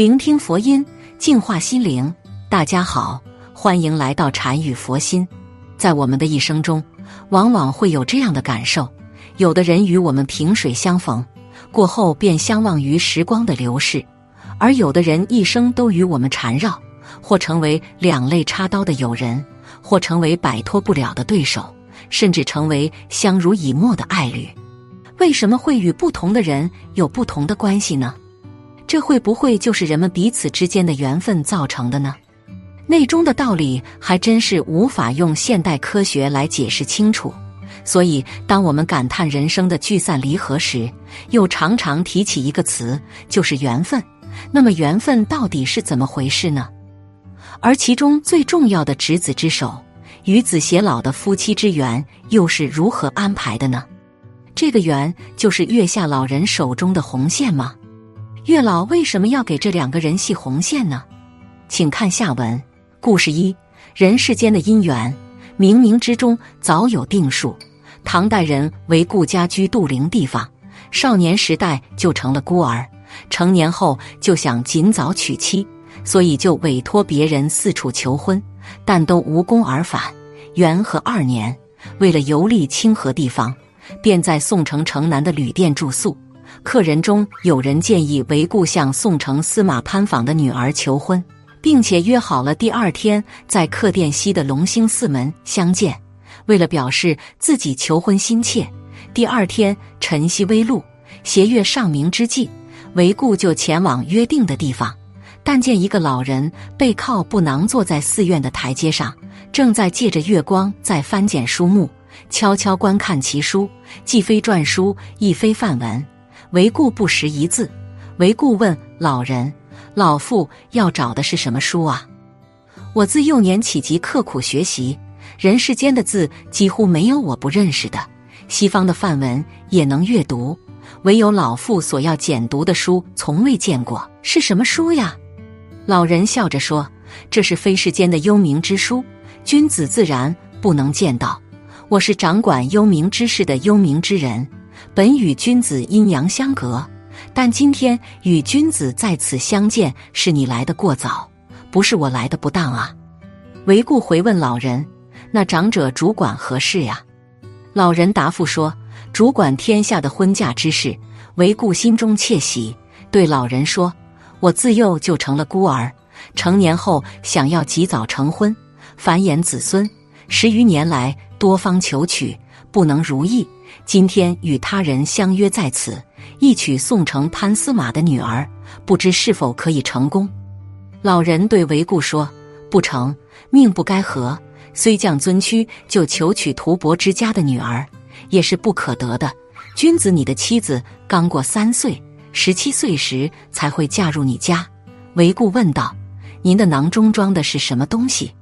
聆听佛音，净化心灵。大家好，欢迎来到禅语佛心。在我们的一生中，往往会有这样的感受：有的人与我们萍水相逢，过后便相忘于时光的流逝；而有的人一生都与我们缠绕，或成为两肋插刀的友人，或成为摆脱不了的对手，甚至成为相濡以沫的爱侣。为什么会与不同的人有不同的关系呢？这会不会就是人们彼此之间的缘分造成的呢？内中的道理还真是无法用现代科学来解释清楚。所以，当我们感叹人生的聚散离合时，又常常提起一个词，就是缘分。那么，缘分到底是怎么回事呢？而其中最重要的执子之手，与子偕老的夫妻之缘，又是如何安排的呢？这个缘就是月下老人手中的红线吗？月老为什么要给这两个人系红线呢？请看下文。故事一：人世间的姻缘，冥冥之中早有定数。唐代人为顾家居杜陵地方，少年时代就成了孤儿，成年后就想尽早娶妻，所以就委托别人四处求婚，但都无功而返。元和二年，为了游历清河地方。便在宋城城南的旅店住宿，客人中有人建议韦固向宋城司马潘坊的女儿求婚，并且约好了第二天在客店西的龙兴寺门相见。为了表示自己求婚心切，第二天晨曦微露、斜月上明之际，韦固就前往约定的地方。但见一个老人背靠布囊坐在寺院的台阶上，正在借着月光在翻检书目。悄悄观看其书，既非篆书，亦非范文，唯故不识一字。唯故问老人：“老妇要找的是什么书啊？”我自幼年起即刻苦学习，人世间的字几乎没有我不认识的，西方的范文也能阅读，唯有老妇所要简读的书从未见过，是什么书呀？老人笑着说：“这是非世间的幽冥之书，君子自然不能见到。”我是掌管幽冥之事的幽冥之人，本与君子阴阳相隔，但今天与君子在此相见，是你来的过早，不是我来的不当啊！韦固回问老人：“那长者主管何事呀？”老人答复说：“主管天下的婚嫁之事。”韦固心中窃喜，对老人说：“我自幼就成了孤儿，成年后想要及早成婚，繁衍子孙，十余年来。”多方求娶不能如意，今天与他人相约在此，一娶宋城潘司马的女儿，不知是否可以成功？老人对韦固说：“不成，命不该合。虽降尊躯，就求娶涂伯之家的女儿，也是不可得的。君子，你的妻子刚过三岁，十七岁时才会嫁入你家。”韦固问道：“您的囊中装的是什么东西？”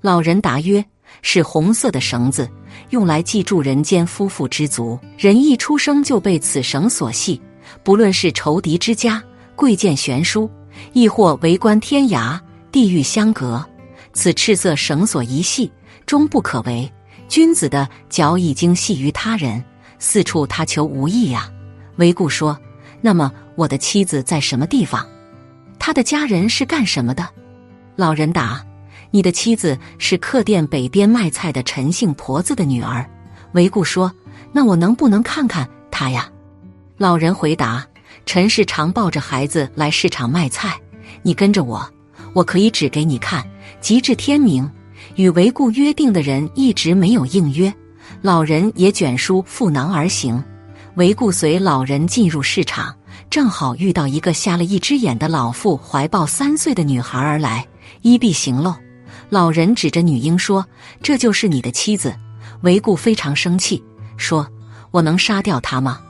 老人答曰。是红色的绳子，用来系住人间夫妇之足。人一出生就被此绳所系，不论是仇敌之家、贵贱悬殊，亦或为官天涯、地狱相隔，此赤色绳索一系，终不可为。君子的脚已经系于他人，四处他求无益呀。韦固说：“那么我的妻子在什么地方？他的家人是干什么的？”老人答。你的妻子是客店北边卖菜的陈姓婆子的女儿，维固说：“那我能不能看看她呀？”老人回答：“陈氏常抱着孩子来市场卖菜，你跟着我，我可以指给你看。”及至天明，与维固约定的人一直没有应约，老人也卷书负囊而行。维固随老人进入市场，正好遇到一个瞎了一只眼的老妇怀抱三岁的女孩而来，衣蔽行漏。老人指着女婴说：“这就是你的妻子。”韦固非常生气，说：“我能杀掉她吗？”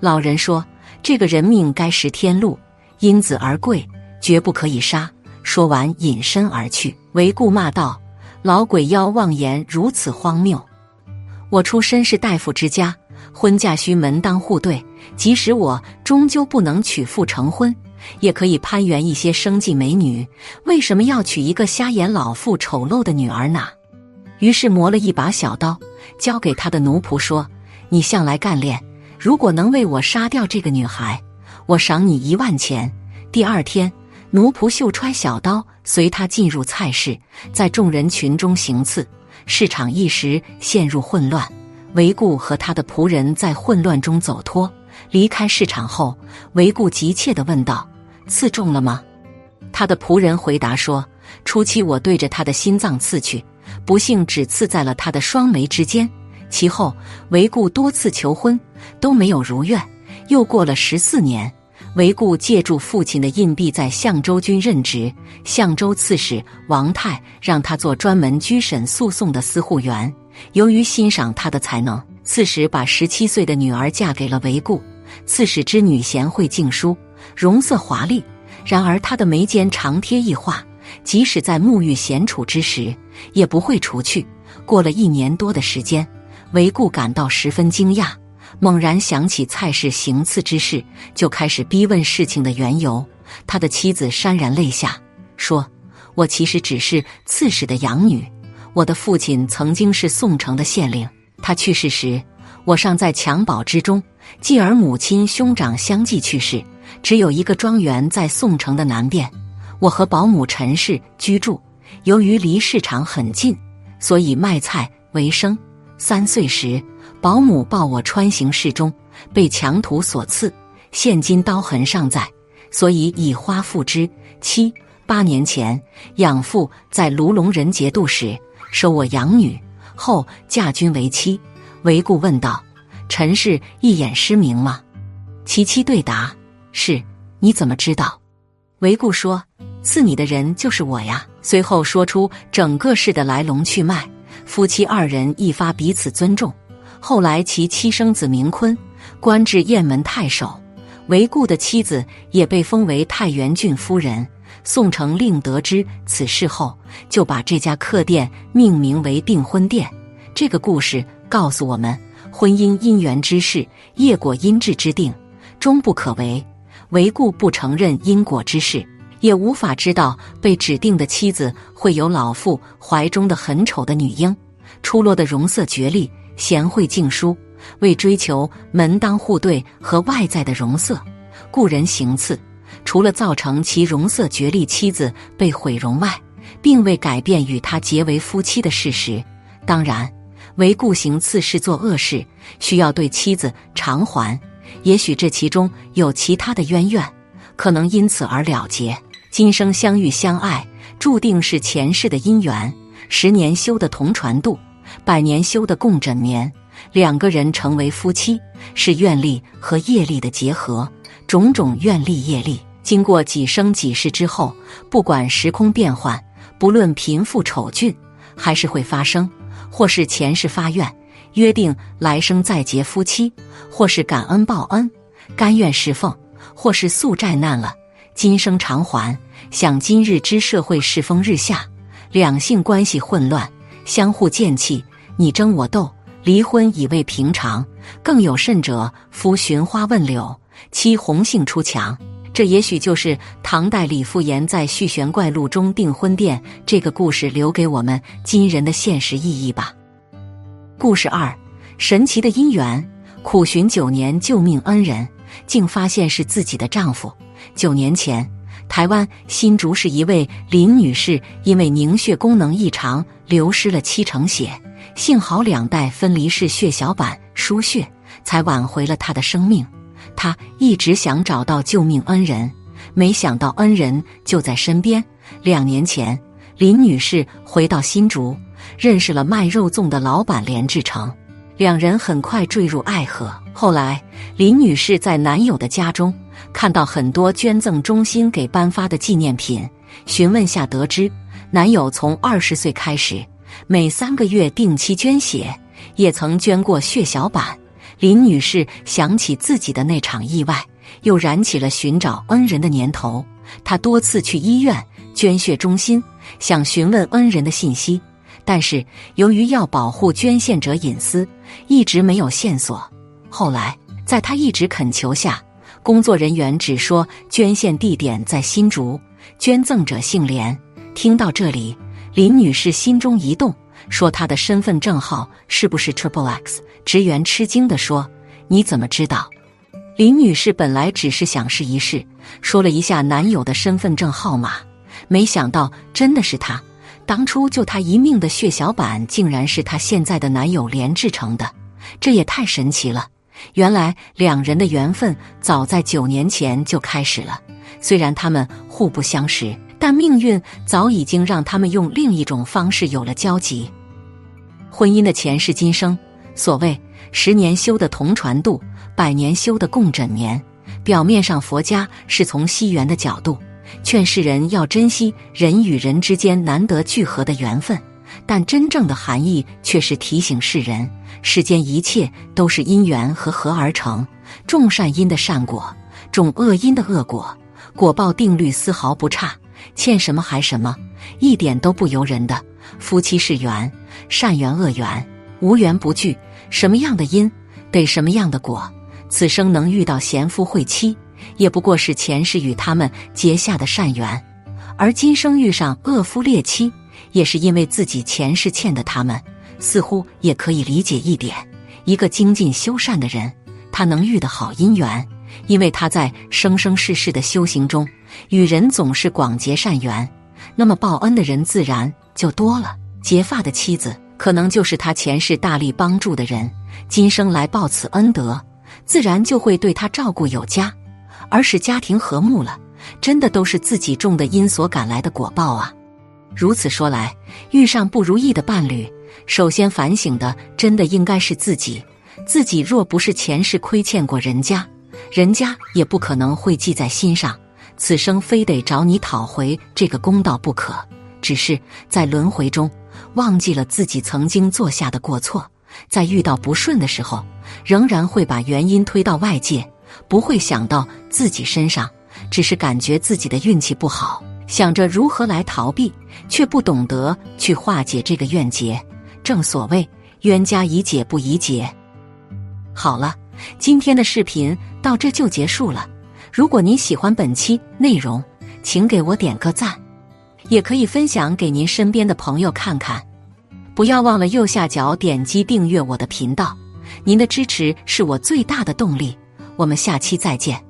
老人说：“这个人命该识天禄，因子而贵，绝不可以杀。”说完隐身而去。韦固骂道：“老鬼妖妄言如此荒谬！我出身是大夫之家，婚嫁需门当户对，即使我终究不能娶妇成婚。”也可以攀援一些生计美女，为什么要娶一个瞎眼老妇丑陋的女儿呢？于是磨了一把小刀，交给他的奴仆说：“你向来干练，如果能为我杀掉这个女孩，我赏你一万钱。”第二天，奴仆秀揣小刀，随他进入菜市，在众人群中行刺，市场一时陷入混乱。韦固和他的仆人在混乱中走脱，离开市场后，韦固急切地问道：“刺中了吗？”他的仆人回答说：“初期我对着他的心脏刺去，不幸只刺在了他的双眉之间。其后韦固多次求婚，都没有如愿。又过了十四年。”韦固借助父亲的印币在相州军任职，相州刺史王泰让他做专门居审诉讼的司户员。由于欣赏他的才能，刺史把十七岁的女儿嫁给了韦固。刺史之女贤惠静淑，容色华丽，然而她的眉间常贴一画，即使在沐浴闲处之时，也不会除去。过了一年多的时间，韦固感到十分惊讶。猛然想起蔡氏行刺之事，就开始逼问事情的缘由。他的妻子潸然泪下，说：“我其实只是刺史的养女。我的父亲曾经是宋城的县令，他去世时，我尚在襁褓之中。继而母亲兄长相继去世，只有一个庄园在宋城的南边，我和保姆陈氏居住。由于离市场很近，所以卖菜为生。三岁时。”保姆抱我穿行市中，被强徒所刺，现今刀痕尚在，所以以花付之。七八年前，养父在卢龙人节度时收我养女，后嫁君为妻。韦固问道：“陈氏一眼失明吗？”其妻对答：“是。”你怎么知道？韦固说：“刺你的人就是我呀。”随后说出整个事的来龙去脉，夫妻二人一发彼此尊重。后来，其妻生子明坤，官至雁门太守。韦固的妻子也被封为太原郡夫人。宋承令得知此事后，就把这家客店命名为订婚店。这个故事告诉我们，婚姻姻缘之事，业果因制之定，终不可为。韦固不承认因果之事，也无法知道被指定的妻子会有老妇怀中的很丑的女婴，出落的容色绝丽。贤惠静淑，为追求门当户对和外在的容色，故人行刺。除了造成其容色绝丽妻子被毁容外，并未改变与他结为夫妻的事实。当然，为故行刺是做恶事，需要对妻子偿还。也许这其中有其他的渊源，可能因此而了结。今生相遇相爱，注定是前世的姻缘。十年修的同船渡。百年修的共枕眠，两个人成为夫妻，是愿力和业力的结合。种种愿力业力，经过几生几世之后，不管时空变幻，不论贫富丑俊，还是会发生。或是前世发愿，约定来生再结夫妻；或是感恩报恩，甘愿侍奉；或是宿债难了，今生偿还。想今日之社会世风日下，两性关系混乱。相互见气，你争我斗，离婚已为平常。更有甚者，夫寻花问柳，妻红杏出墙。这也许就是唐代李复言在《续玄怪录》中订婚店这个故事留给我们今人的现实意义吧。故事二：神奇的姻缘。苦寻九年救命恩人，竟发现是自己的丈夫。九年前。台湾新竹市一位林女士因为凝血功能异常，流失了七成血，幸好两代分离式血小板输血，才挽回了她的生命。她一直想找到救命恩人，没想到恩人就在身边。两年前，林女士回到新竹，认识了卖肉粽的老板连志成，两人很快坠入爱河。后来，林女士在男友的家中。看到很多捐赠中心给颁发的纪念品，询问下得知，男友从二十岁开始，每三个月定期捐血，也曾捐过血小板。林女士想起自己的那场意外，又燃起了寻找恩人的念头。她多次去医院、捐血中心，想询问恩人的信息，但是由于要保护捐献者隐私，一直没有线索。后来，在她一直恳求下。工作人员只说捐献地点在新竹，捐赠者姓连。听到这里，林女士心中一动，说她的身份证号是不是 Triple X？职员吃惊地说：“你怎么知道？”林女士本来只是想试一试，说了一下男友的身份证号码，没想到真的是他。当初救她一命的血小板，竟然是她现在的男友连制成的，这也太神奇了！原来两人的缘分早在九年前就开始了。虽然他们互不相识，但命运早已经让他们用另一种方式有了交集。婚姻的前世今生，所谓十年修得同船渡，百年修得共枕眠。表面上佛家是从西缘的角度劝世人要珍惜人与人之间难得聚合的缘分，但真正的含义却是提醒世人：世间一切都是因缘和合而成，种善因的善果，种恶因的恶果。果报定律丝毫不差，欠什么还什么，一点都不由人的。夫妻是缘，善缘恶缘，无缘不聚。什么样的因，得什么样的果。此生能遇到贤夫惠妻，也不过是前世与他们结下的善缘；而今生遇上恶夫劣妻，也是因为自己前世欠的他们。似乎也可以理解一点：一个精进修善的人，他能遇得好姻缘。因为他在生生世世的修行中，与人总是广结善缘，那么报恩的人自然就多了。结发的妻子可能就是他前世大力帮助的人，今生来报此恩德，自然就会对他照顾有加，而使家庭和睦了。真的都是自己种的因所赶来的果报啊！如此说来，遇上不如意的伴侣，首先反省的真的应该是自己。自己若不是前世亏欠过人家，人家也不可能会记在心上，此生非得找你讨回这个公道不可。只是在轮回中忘记了自己曾经做下的过错，在遇到不顺的时候，仍然会把原因推到外界，不会想到自己身上，只是感觉自己的运气不好，想着如何来逃避，却不懂得去化解这个怨结。正所谓冤家宜解不宜结。好了。今天的视频到这就结束了。如果您喜欢本期内容，请给我点个赞，也可以分享给您身边的朋友看看。不要忘了右下角点击订阅我的频道，您的支持是我最大的动力。我们下期再见。